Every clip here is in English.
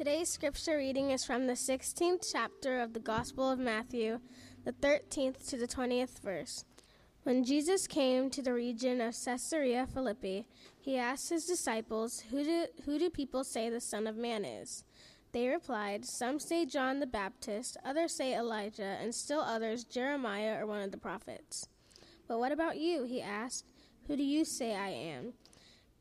Today's scripture reading is from the 16th chapter of the Gospel of Matthew, the 13th to the 20th verse. When Jesus came to the region of Caesarea Philippi, he asked his disciples, who do, who do people say the Son of Man is? They replied, Some say John the Baptist, others say Elijah, and still others Jeremiah or one of the prophets. But what about you? He asked. Who do you say I am?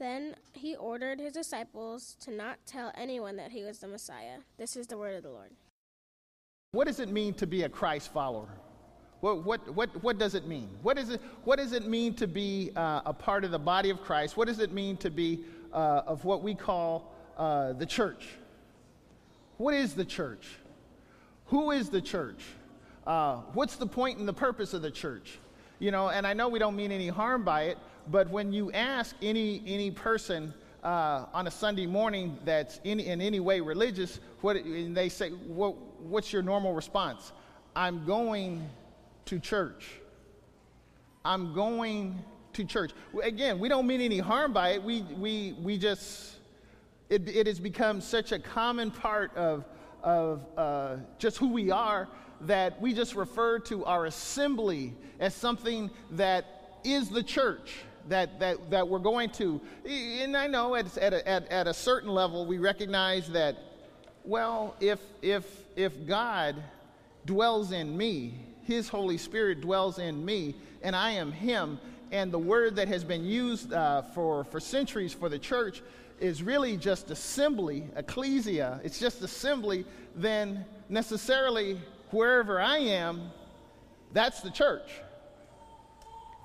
Then he ordered his disciples to not tell anyone that he was the Messiah. This is the word of the Lord. What does it mean to be a Christ follower? What, what, what, what does it mean? What, is it, what does it mean to be uh, a part of the body of Christ? What does it mean to be uh, of what we call uh, the church? What is the church? Who is the church? Uh, what's the point and the purpose of the church? You know, and I know we don't mean any harm by it, but when you ask any, any person uh, on a Sunday morning that's in, in any way religious, what, and they say, what, What's your normal response? I'm going to church. I'm going to church. Again, we don't mean any harm by it. We, we, we just, it, it has become such a common part of, of uh, just who we are that we just refer to our assembly as something that is the church that, that, that we're going to. And I know at, at, a, at, at a certain level, we recognize that, well, if, if, if God dwells in me, His Holy Spirit dwells in me, and I am Him, and the word that has been used uh, for, for centuries for the church is really just assembly, ecclesia, it's just assembly, then necessarily wherever I am, that's the church.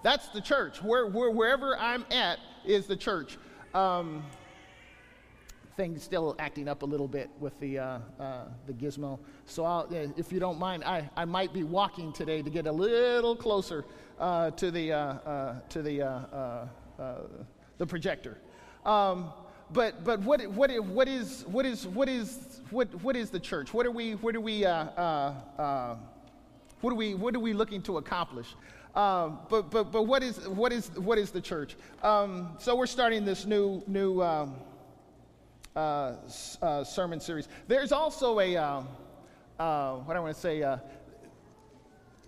That's the church. Where, where, wherever I'm at is the church. Um, thing's still acting up a little bit with the, uh, uh, the gizmo. So I'll, if you don't mind, I, I might be walking today to get a little closer uh, to the, uh, uh, to the, uh, the projector. Um, but but what, what, what, is, what, is, what, is, what, what is the church? What are we, what are we, what are we, what are we looking to accomplish? Um, but but, but what, is, what, is, what is the church? Um, so we're starting this new, new um, uh, uh, sermon series. There's also a, uh, uh what do I want to say, uh,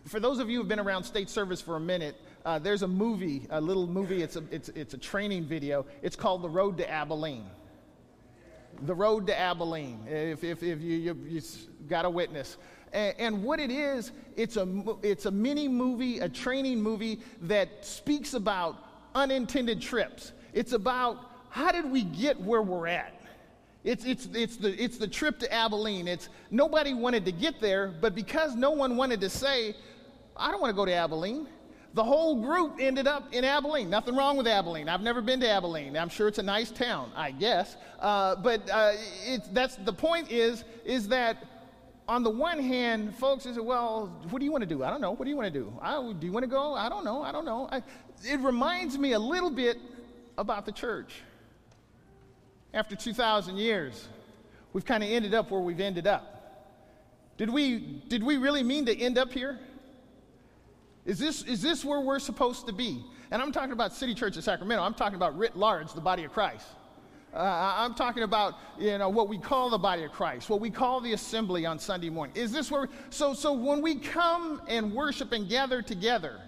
for those of you who've been around state service for a minute, uh, there's a movie, a little movie, it's a, it's, it's a training video. It's called The Road to Abilene. The Road to Abilene, if, if, if you, you, you got a witness. And, what it is, it's a, it's a mini movie, a training movie that speaks about unintended trips. It's about how did we get where we're at? It's, it's, it's, the, it's the trip to Abilene. It's nobody wanted to get there, but because no one wanted to say, I don't want to go to Abilene, the whole group ended up in Abilene. Nothing wrong with Abilene. I've never been to Abilene. I'm sure it's a nice town, I guess. Uh, but uh, that's the point is is that on the one hand, folks say, well, what do you want to do? I don't know. What do you want to do? I, do you want to go? I don't know. I don't know. I, it reminds me a little bit about the church after 2,000 years, we've kind of ended up where we've ended up. Did we, did we really mean to end up here? Is this, is this where we're supposed to be? And I'm talking about City Church of Sacramento. I'm talking about writ large, the body of Christ. Uh, I'm talking about you know what we call the body of Christ, what we call the assembly on Sunday morning. Is this where? So so when we come and worship and gather together,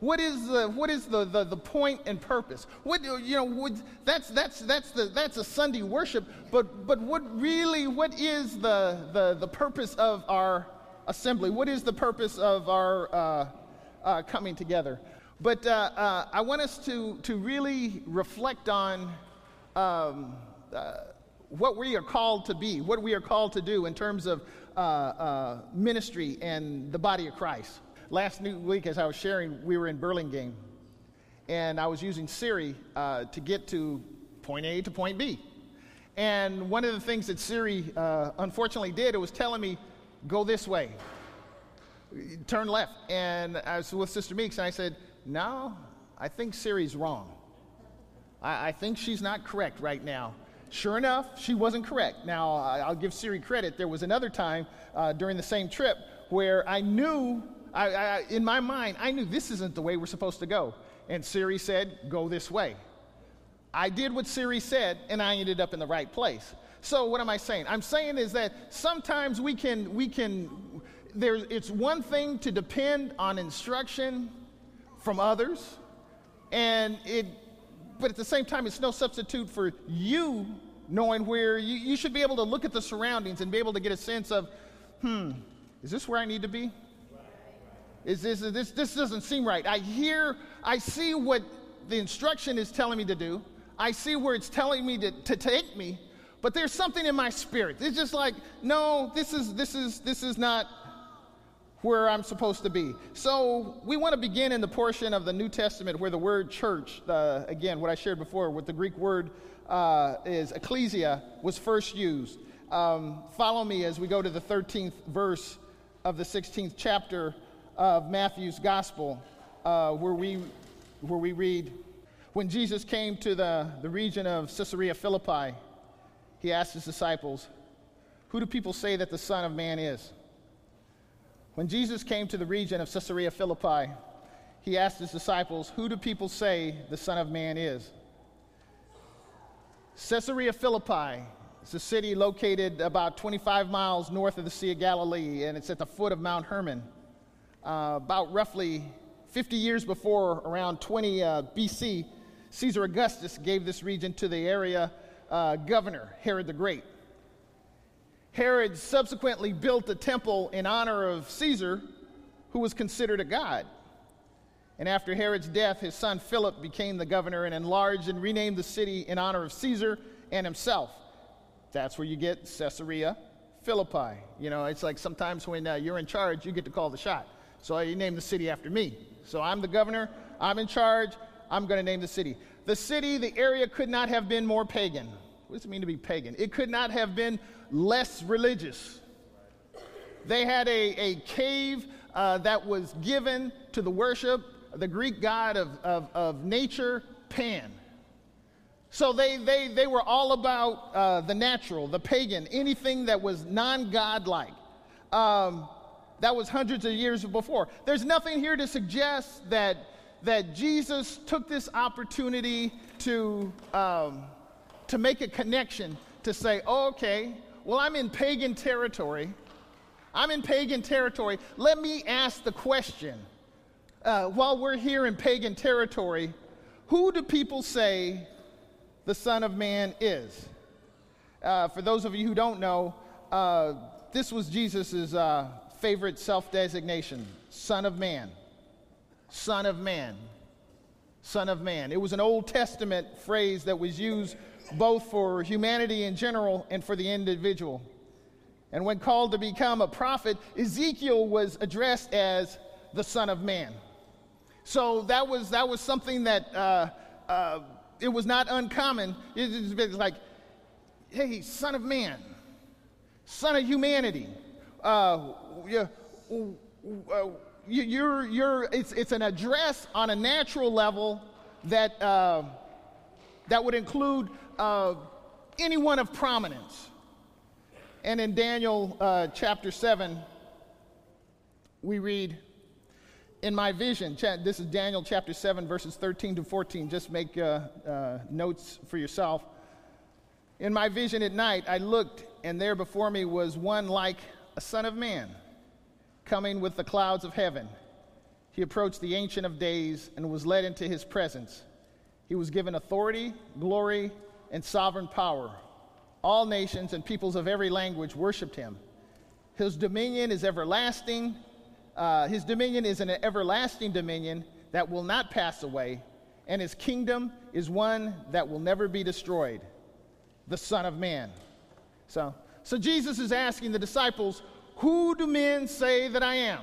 what is the, what is the, the, the point and purpose? What, you know, what, that's, that's, that's, the, that's a Sunday worship, but, but what really, what is the, the, the purpose of our assembly? What is the purpose of our uh, uh, coming together? But uh, uh I want us to, to really reflect on um, uh, what we are called to be, what we are called to do in terms of uh, ministry and the body of Christ last week, as I was sharing, we were in Burlingame, and I was using Siri uh, to get to point A to point B. And one of the things that Siri uh, unfortunately did, it was telling me, go this way, turn left. And I was with Sister Meeks, and I said, no, I think Siri's wrong. I, I think she's not correct right now. Sure enough, she wasn't correct. Now, I'll give Siri credit. There was another time uh, during the same trip where I knew, I, I, in my mind, I knew this isn't the way we're supposed to go. And Siri said, go this way. I did what Siri said, and I ended up in the right place. So, what am I saying? I'm saying is that sometimes we can, we can, it's one thing to depend on instruction from others, and it but at the same time, it's no substitute for you knowing where you, you should be able to look at the surroundings and be able to get a sense of, hmm, is this where I need to be? Is this, is this, this doesn't seem right. I hear, I see what the instruction is telling me to do. I see where it's telling me to, to take me, but there's something in my spirit. It's just like, no, this is, this is, this is not where I'm supposed to be. So we want to begin in the portion of the New Testament where the word church, uh, again, what I shared before, with the Greek word uh, is ecclesia, was first used. Um, follow me as we go to the 13th verse of the 16th chapter of Matthew's Gospel, uh, where, we, where we read, When Jesus came to the, the region of Caesarea Philippi, he asked his disciples, Who do people say that the Son of Man is? When Jesus came to the region of Caesarea Philippi, he asked his disciples, Who do people say the Son of Man is? Caesarea Philippi is a city located about 25 miles north of the Sea of Galilee, and it's at the foot of Mount Hermon. Uh, about roughly 50 years before, around 20 uh, BC, Caesar Augustus gave this region to the area uh, governor, Herod the Great. Herod subsequently built a temple in honor of Caesar, who was considered a god. And after Herod's death, his son Philip became the governor and enlarged and renamed the city in honor of Caesar and himself. That's where you get Caesarea Philippi. You know, it's like sometimes when uh, you're in charge, you get to call the shot. So you name the city after me. So I'm the governor, I'm in charge, I'm going to name the city. The city, the area could not have been more pagan. What does it mean to be pagan? It could not have been less religious. They had a, a cave uh, that was given to the worship, of the Greek god of, of, of nature, Pan. So they, they, they were all about uh, the natural, the pagan, anything that was non godlike. Um, that was hundreds of years before. There's nothing here to suggest that, that Jesus took this opportunity to, um, to make a connection to say, oh, okay, well, I'm in pagan territory. I'm in pagan territory. Let me ask the question uh, while we're here in pagan territory who do people say the Son of Man is? Uh, for those of you who don't know, uh, this was Jesus' uh, favorite self designation Son of Man. Son of Man. Son of Man. It was an Old Testament phrase that was used both for humanity in general and for the individual. And when called to become a prophet, Ezekiel was addressed as the Son of Man. So that was, that was something that uh, uh, it was not uncommon. It was like, hey, Son of Man, Son of humanity. Uh, uh, you're, you're, it's, it's an address on a natural level that, uh, that would include uh, anyone of prominence. And in Daniel uh, chapter 7, we read, In my vision, this is Daniel chapter 7, verses 13 to 14. Just make uh, uh, notes for yourself. In my vision at night, I looked, and there before me was one like a son of man, coming with the clouds of heaven. He approached the Ancient of Days and was led into his presence. He was given authority, glory, and sovereign power. All nations and peoples of every language worshiped him. His dominion is everlasting. Uh, his dominion is an everlasting dominion that will not pass away, and his kingdom is one that will never be destroyed. The Son of Man. So, so Jesus is asking the disciples, Who do men say that I am?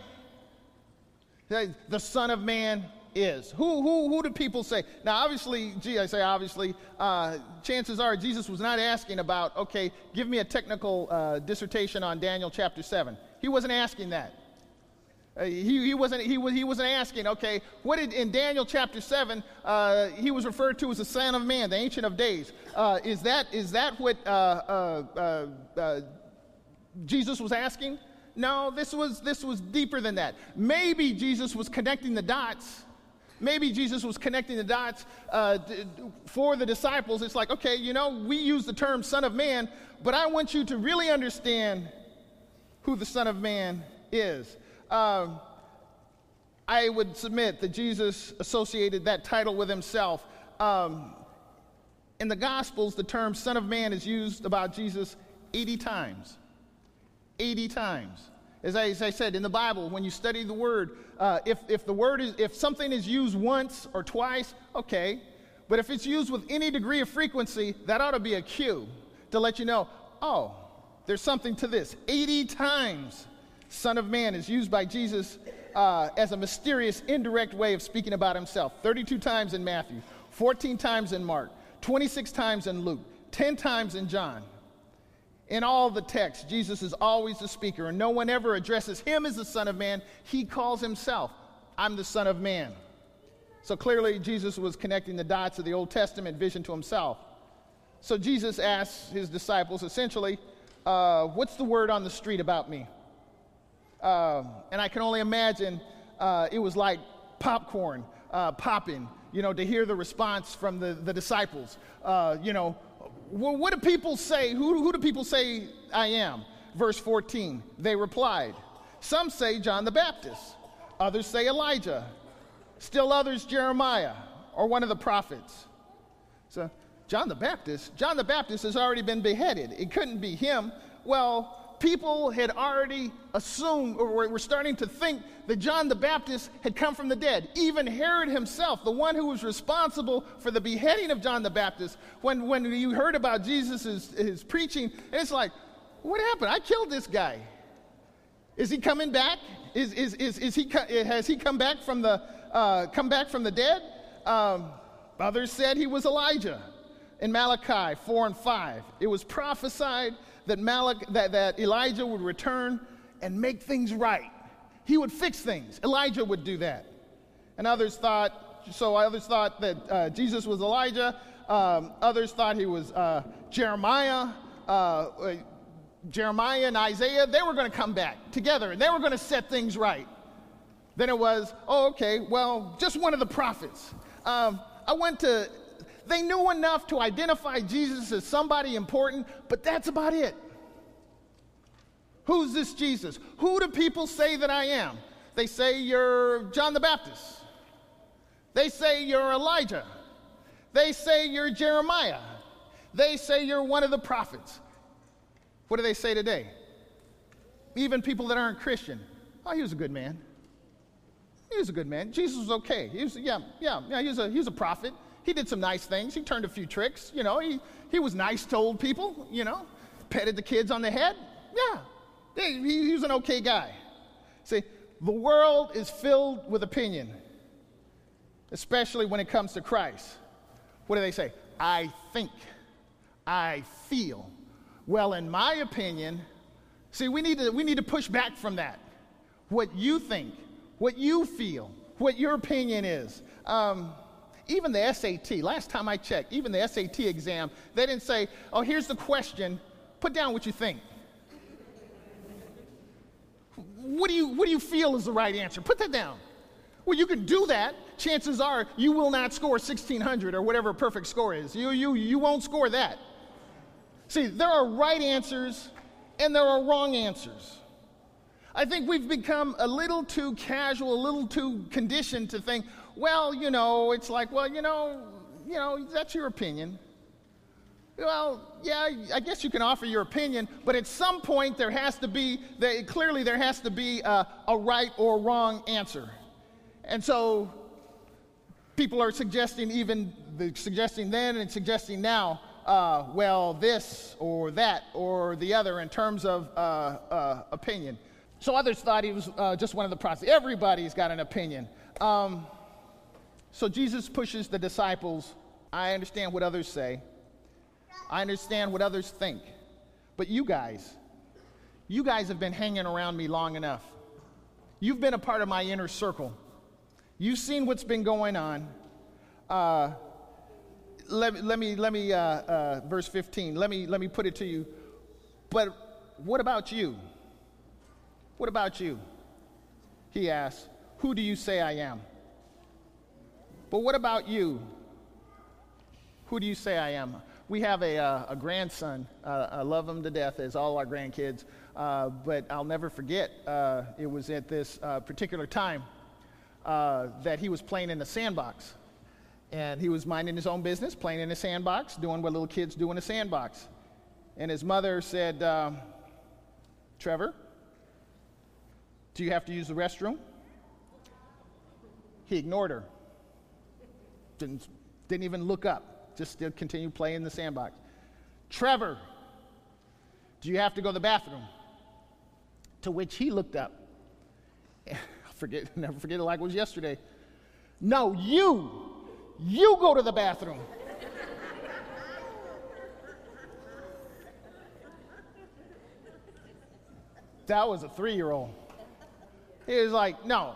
The Son of Man is. Who, who, who do people say? Now, obviously, gee, I say obviously, uh, chances are Jesus was not asking about, okay, give me a technical uh, dissertation on Daniel chapter 7. He wasn't asking that. Uh, he, he, wasn't, he, was, he wasn't asking, okay, what did, in Daniel chapter 7, uh, he was referred to as the Son of Man, the Ancient of Days. Uh, is, that, is that what uh, uh, uh, Jesus was asking? No, this was, this was deeper than that. Maybe Jesus was connecting the dots. Maybe Jesus was connecting the dots for the disciples. It's like, okay, you know, we use the term Son of Man, but I want you to really understand who the Son of Man is. Um, I would submit that Jesus associated that title with himself. Um, in the Gospels, the term Son of Man is used about Jesus 80 times. 80 times. As I, as I said, in the Bible, when you study the word, uh, if, if the word is, if something is used once or twice, okay. But if it's used with any degree of frequency, that ought to be a cue to let you know, oh, there's something to this. 80 times Son of Man is used by Jesus uh, as a mysterious, indirect way of speaking about himself 32 times in Matthew, 14 times in Mark, 26 times in Luke, 10 times in John. In all the texts, Jesus is always the speaker, and no one ever addresses him as the Son of Man. He calls himself, I'm the Son of Man. So clearly, Jesus was connecting the dots of the Old Testament vision to himself. So Jesus asks his disciples essentially, uh, What's the word on the street about me? Um, and I can only imagine uh, it was like popcorn uh, popping, you know, to hear the response from the, the disciples. Uh, you know, well, what do people say? Who, who do people say I am? Verse 14, they replied. Some say John the Baptist, others say Elijah, still others Jeremiah or one of the prophets. So, John the Baptist, John the Baptist has already been beheaded. It couldn't be him. Well, people had already assumed or were starting to think that John the Baptist had come from the dead. Even Herod himself, the one who was responsible for the beheading of John the Baptist, when, when you heard about Jesus' his, preaching, it's like, what happened? I killed this guy. Is he coming back? Is, is, is, is he, has he come back from the, uh, come back from the dead? Um, others said he was Elijah in Malachi 4 and 5. It was prophesied that, Malach, that, that Elijah would return and make things right. He would fix things. Elijah would do that. And others thought, so others thought that uh, Jesus was Elijah. Um, others thought he was uh, Jeremiah. Uh, uh Jeremiah and Isaiah, they were going to come back together and they were going to set things right. Then it was, oh, okay, well, just one of the prophets. Um, I went to they knew enough to identify Jesus as somebody important, but that's about it. Who's this Jesus? Who do people say that I am? They say you're John the Baptist. They say you're Elijah. They say you're Jeremiah. They say you're one of the prophets. What do they say today? Even people that aren't Christian. Oh, he was a good man. He was a good man. Jesus was okay. He was, yeah, yeah, yeah, he was a, he was a prophet. He did some nice things. He turned a few tricks. You know, he, he was nice to old people, you know, petted the kids on the head. Yeah, he, he was an okay guy. See, the world is filled with opinion, especially when it comes to Christ. What do they say? I think, I feel. Well, in my opinion, see, we need to, we need to push back from that. What you think, what you feel, what your opinion is. Um, even the SAT, last time I checked, even the SAT exam, they didn't say, oh, here's the question, put down what you think. What do you, what do you feel is the right answer? Put that down. Well, you can do that. Chances are you will not score 1600 or whatever a perfect score is. You, you, you won't score that. See, there are right answers and there are wrong answers. I think we've become a little too casual, a little too conditioned to think, well, you know, it's like, well, you know, you know, that's your opinion. Well, yeah, I guess you can offer your opinion, but at some point there has to be, clearly there has to be a, a right or wrong answer. And so people are suggesting, even suggesting then and suggesting now, uh, well, this or that or the other in terms of uh, uh, opinion. So others thought he was uh, just one of the prophets. Everybody's got an opinion. Um, So Jesus pushes the disciples. I understand what others say, I understand what others think. But you guys, you guys have been hanging around me long enough. You've been a part of my inner circle. You've seen what's been going on. Uh, let, let me, let me uh, uh, verse 15, let me, let me put it to you. But what about you? What about you? He asks, Who do you say I am? But what about you? Who do you say I am? We have a, uh, a grandson. Uh, I love him to death, as all our grandkids. Uh, but I'll never forget, uh, it was at this uh, particular time uh, that he was playing in the sandbox. And he was minding his own business, playing in a sandbox, doing what little kids do in a sandbox. And his mother said, um, Trevor, do you have to use the restroom? He ignored her. Didn't, didn't even look up, just still continued playing in the sandbox. Trevor, do you have to go to the bathroom? To which he looked up. I'll forget, never forget it like it was yesterday. No, you, you go to the bathroom. that was a three year old. He was like, No,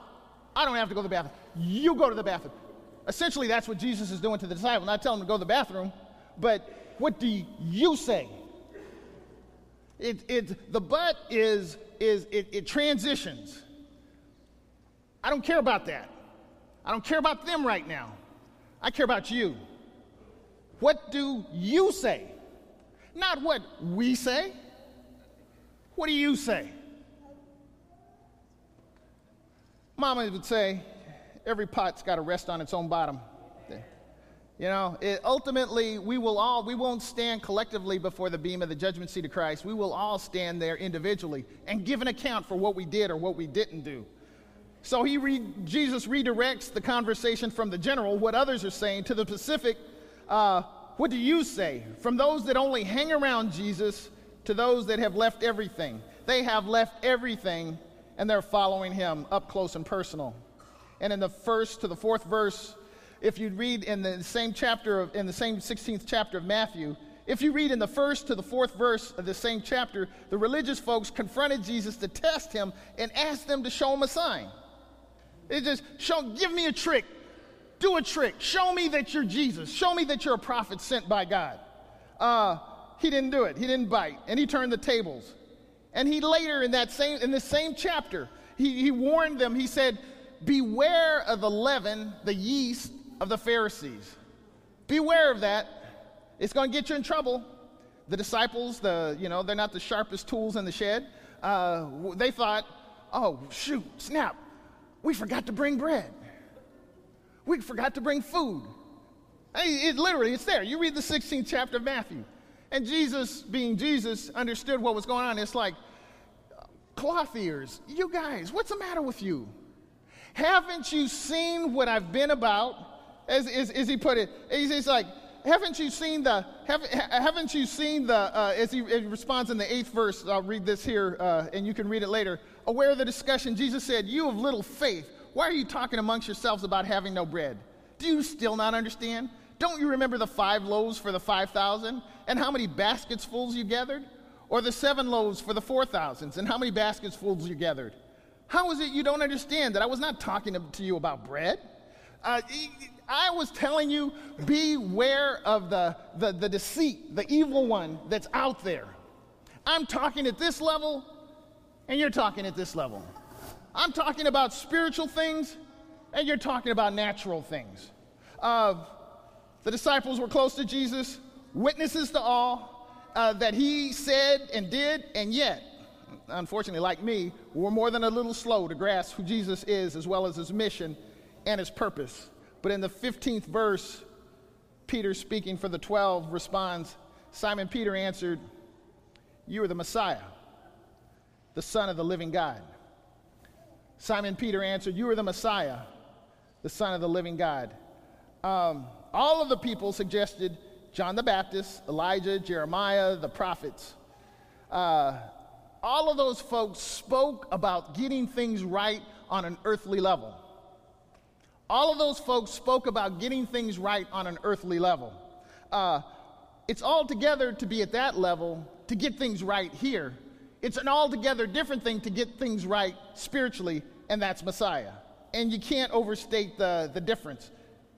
I don't have to go to the bathroom. You go to the bathroom. Essentially, that's what Jesus is doing to the disciple. Not telling him to go to the bathroom, but what do you say? It, it, the but is, is it, it transitions. I don't care about that. I don't care about them right now. I care about you. What do you say? Not what we say. What do you say? Mama would say, every pot's got to rest on its own bottom. You know, it, ultimately, we will all, we won't stand collectively before the beam of the judgment seat of Christ. We will all stand there individually and give an account for what we did or what we didn't do. So he re- Jesus redirects the conversation from the general, what others are saying, to the specific, uh, what do you say? From those that only hang around Jesus to those that have left everything. They have left everything and they're following him up close and personal. And in the first to the fourth verse, if you read in the same chapter, of, in the same 16th chapter of Matthew, if you read in the first to the fourth verse of the same chapter, the religious folks confronted Jesus to test him and asked them to show him a sign. It just show, give me a trick, do a trick, show me that you're Jesus, show me that you're a prophet sent by God. Uh, he didn't do it. He didn't bite, and he turned the tables. And he later in that same in the same chapter, he, he warned them. He said, "Beware of the leaven, the yeast of the Pharisees. Beware of that. It's going to get you in trouble. The disciples, the, you know, they're not the sharpest tools in the shed. Uh, they thought, oh, shoot, snap, we forgot to bring bread. We forgot to bring food. Hey, it literally, it's there. You read the 16th chapter of Matthew. And Jesus, being Jesus, understood what was going on. It's like, cloth ears, you guys, what's the matter with you? Haven't you seen what I've been about? as, as, as he put it. He's, he's, like, haven't you seen the, have, haven't you seen the, uh, as, he, as, he, responds in the eighth verse, I'll read this here uh, and you can read it later. Aware of the discussion, Jesus said, You of little faith, why are you talking amongst yourselves about having no bread? Do you still not understand? Don't you remember the five loaves for the 5,000 and how many baskets fulls you gathered? Or the seven loaves for the 4,000s and how many baskets fulls you gathered? How is it you don't understand that I was not talking to you about bread? Uh, I was telling you, beware of the, the, the deceit, the evil one that's out there. I'm talking at this level, and you're talking at this level. I'm talking about spiritual things, and you're talking about natural things. Uh, the disciples were close to Jesus, witnesses to all uh, that he said and did, and yet, unfortunately, like me, we're more than a little slow to grasp who Jesus is as well as his mission and his purpose. But in the 15th verse, Peter, speaking for the 12, responds Simon Peter answered, You are the Messiah, the Son of the living God. Simon Peter answered, You are the Messiah, the Son of the living God. Um, all of the people suggested John the Baptist, Elijah, Jeremiah, the prophets. Uh, all of those folks spoke about getting things right on an earthly level. All of those folks spoke about getting things right on an earthly level. Uh, it's altogether to be at that level to get things right here. It's an altogether different thing to get things right spiritually, and that's Messiah. And you can't overstate the, the difference.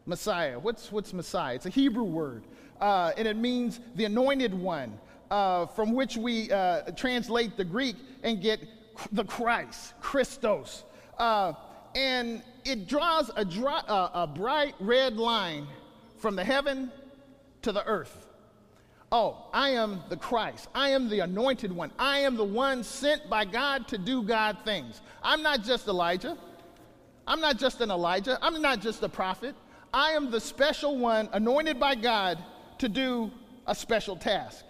Messiah. What's, what's Messiah? It's a Hebrew word, uh, and it means the anointed one, uh, from which we uh, translate the Greek and get the Christ, Christos. Uh, and it draws a, dry, a bright red line from the heaven to the earth. Oh, I am the Christ. I am the anointed one. I am the one sent by God to do God things. I'm not just Elijah. I'm not just an Elijah. I'm not just a prophet. I am the special one anointed by God to do a special task.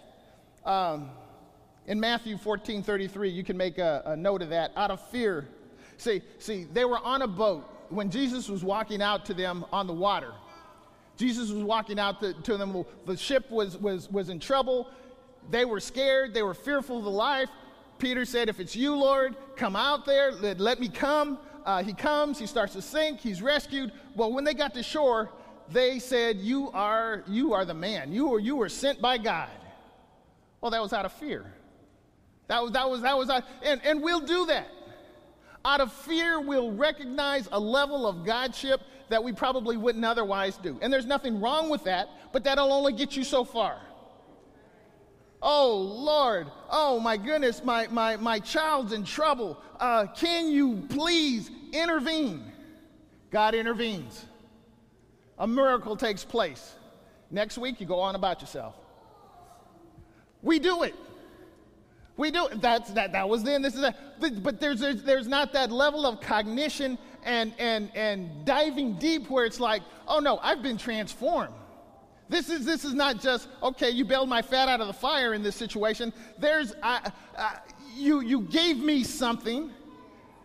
Um, in Matthew 14 33, you can make a, a note of that. Out of fear. See, see, they were on a boat when Jesus was walking out to them on the water. Jesus was walking out to, to them. The ship was, was, was in trouble. They were scared. They were fearful of the life. Peter said, If it's you, Lord, come out there. Let, let me come. Uh, he comes. He starts to sink. He's rescued. Well, when they got to shore, they said, You are, you are the man. You were, you were sent by God. Well, that was out of fear. That was, that was, that was, and, and we'll do that. Out of fear, we'll recognize a level of Godship that we probably wouldn't otherwise do. And there's nothing wrong with that, but that'll only get you so far. Oh, Lord. Oh, my goodness. My, my, my child's in trouble. Uh, can you please intervene? God intervenes. A miracle takes place. Next week, you go on about yourself. We do it. We do it. That's, that, that was then, this is that. But there's, there's, there's not that level of cognition and, and, and diving deep where it's like, oh no, I've been transformed. This is, this is not just, okay, you bailed my fat out of the fire in this situation. There's, I, I, you, you gave me something.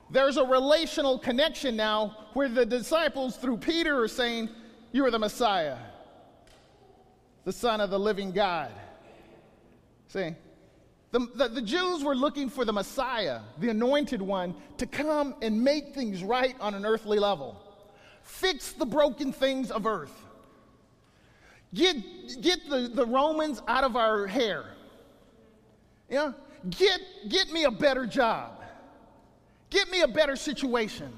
There's a relational connection now where the disciples, through Peter, are saying, You are the Messiah, the Son of the living God. See? The, the, the, Jews were looking for the Messiah, the anointed one, to come and make things right on an earthly level. Fix the broken things of earth. Get, get the, the Romans out of our hair. Yeah? Get, get me a better job. Get me a better situation.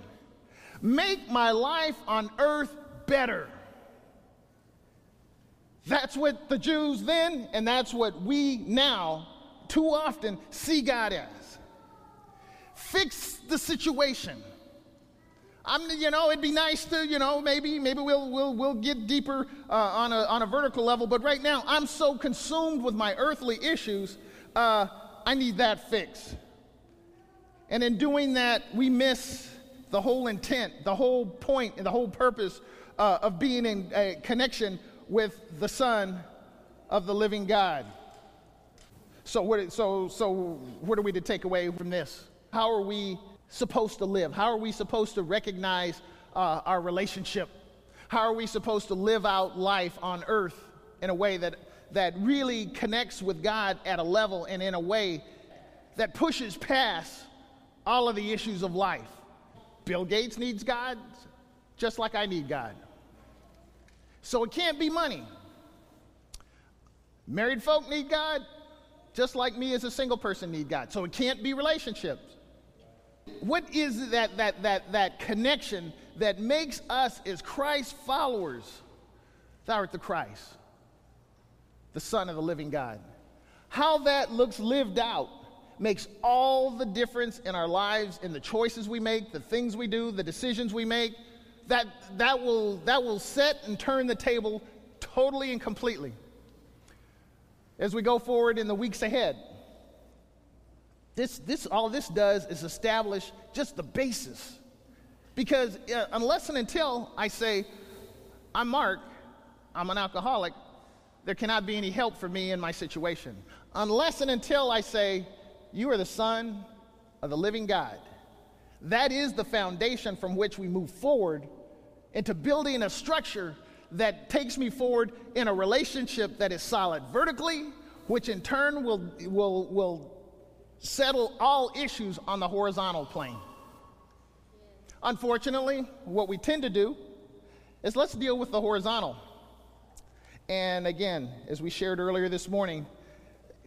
Make my life on earth better. That's what the Jews then, and that's what we now too often see God as. Fix the situation. I'm, you know, it'd be nice to, you know, maybe, maybe we'll, we'll, we'll get deeper uh, on, a, on a vertical level, but right now I'm so consumed with my earthly issues, uh, I need that fixed. And in doing that, we miss the whole intent, the whole point, and the whole purpose uh, of being in a connection with the Son of the living God. So what, so, so what are we to take away from this? How are we supposed to live? How are we supposed to recognize uh, our relationship? How are we supposed to live out life on earth in a way that, that really connects with God at a level and in a way that pushes past all of the issues of life? Bill Gates needs God just like I need God. So it can't be money. Married folk need God just like me as a single person need God. So it can't be relationships. What is that, that, that, that connection that makes us as Christ followers? Thou art the Christ, the Son of the living God. How that looks lived out makes all the difference in our lives, in the choices we make, the things we do, the decisions we make. That, that, will, that will set and turn the table totally and completely as we go forward in the weeks ahead. This, this, all this does is establish just the basis. Because uh, unless and until I say, I'm Mark, I'm an alcoholic, there cannot be any help for me in my situation. Unless and until I say, You are the Son of the living God. That is the foundation from which we move forward into building a structure that takes me forward in a relationship that is solid vertically, which in turn will, will, will settle all issues on the horizontal plane. Unfortunately, what we tend to do is let's deal with the horizontal. And again, as we shared earlier this morning,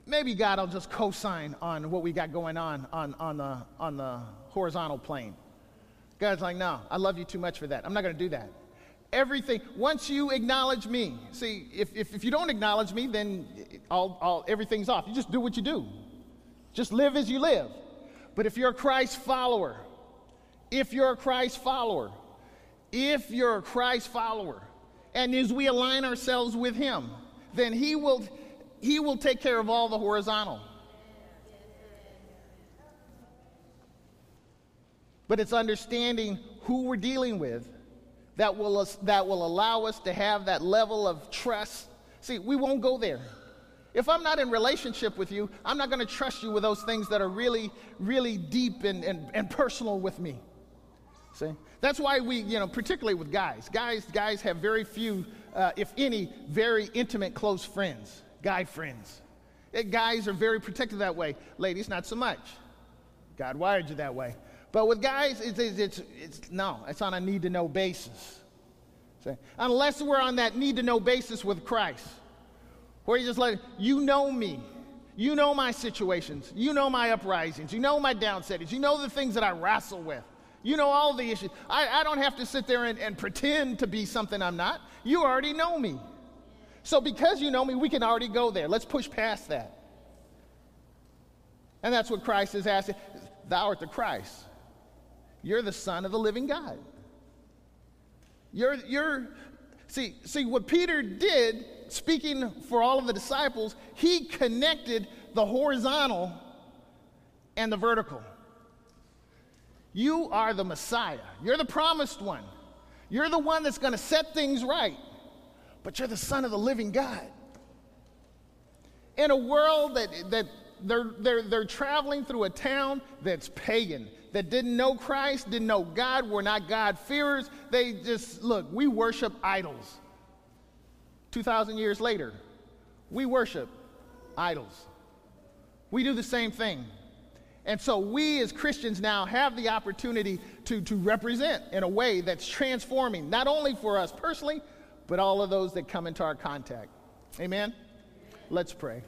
maybe God will just co sign on what we got going on, on on the, on the horizontal plane. God's like, no, I love you too much for that. I'm not going to do that. Everything, once you acknowledge me, see, if, if, if you don't acknowledge me, then all, all, everything's off. You just do what you do, just live as you live. But if you're a Christ follower, if you're a Christ follower, if you're a Christ follower, and as we align ourselves with Him, then He will, he will take care of all the horizontal. But it's understanding who we're dealing with that will, that will allow us to have that level of trust. See, we won't go there. If I'm not in relationship with you, I'm not going to trust you with those things that are really, really deep and, and, and personal with me. See? That's why we, you know, particularly with guys, guys, guys have very few, uh, if any, very intimate, close friends, guy friends. It, eh, guys are very protected that way. Ladies, not so much. God wired you that way. But with guys, it's, it's, it's, it's no, it's on a need to know basis. See? Unless we're on that need to know basis with Christ, where you just like, you know me. You know my situations. You know my uprisings. You know my downsettings. You know the things that I wrestle with. You know all the issues. I, I don't have to sit there and, and pretend to be something I'm not. You already know me. So, because you know me, we can already go there. Let's push past that. And that's what Christ is asking. Thou art the Christ. You're the Son of the living God. You're, you're, see, see, what Peter did, speaking for all of the disciples, he connected the horizontal and the vertical. You are the Messiah. You're the promised one. You're the one that's going to set things right. But you're the Son of the living God. In a world that, that they're, they're, they're traveling through a town that's pagan, that didn't know Christ, didn't know God, were not God-fearers. They just, look, we worship idols. 2,000 years later, we worship idols. We do the same thing. And so we as Christians now have the opportunity to, to represent in a way that's transforming, not only for us personally, but all of those that come into our contact. Amen? Let's pray.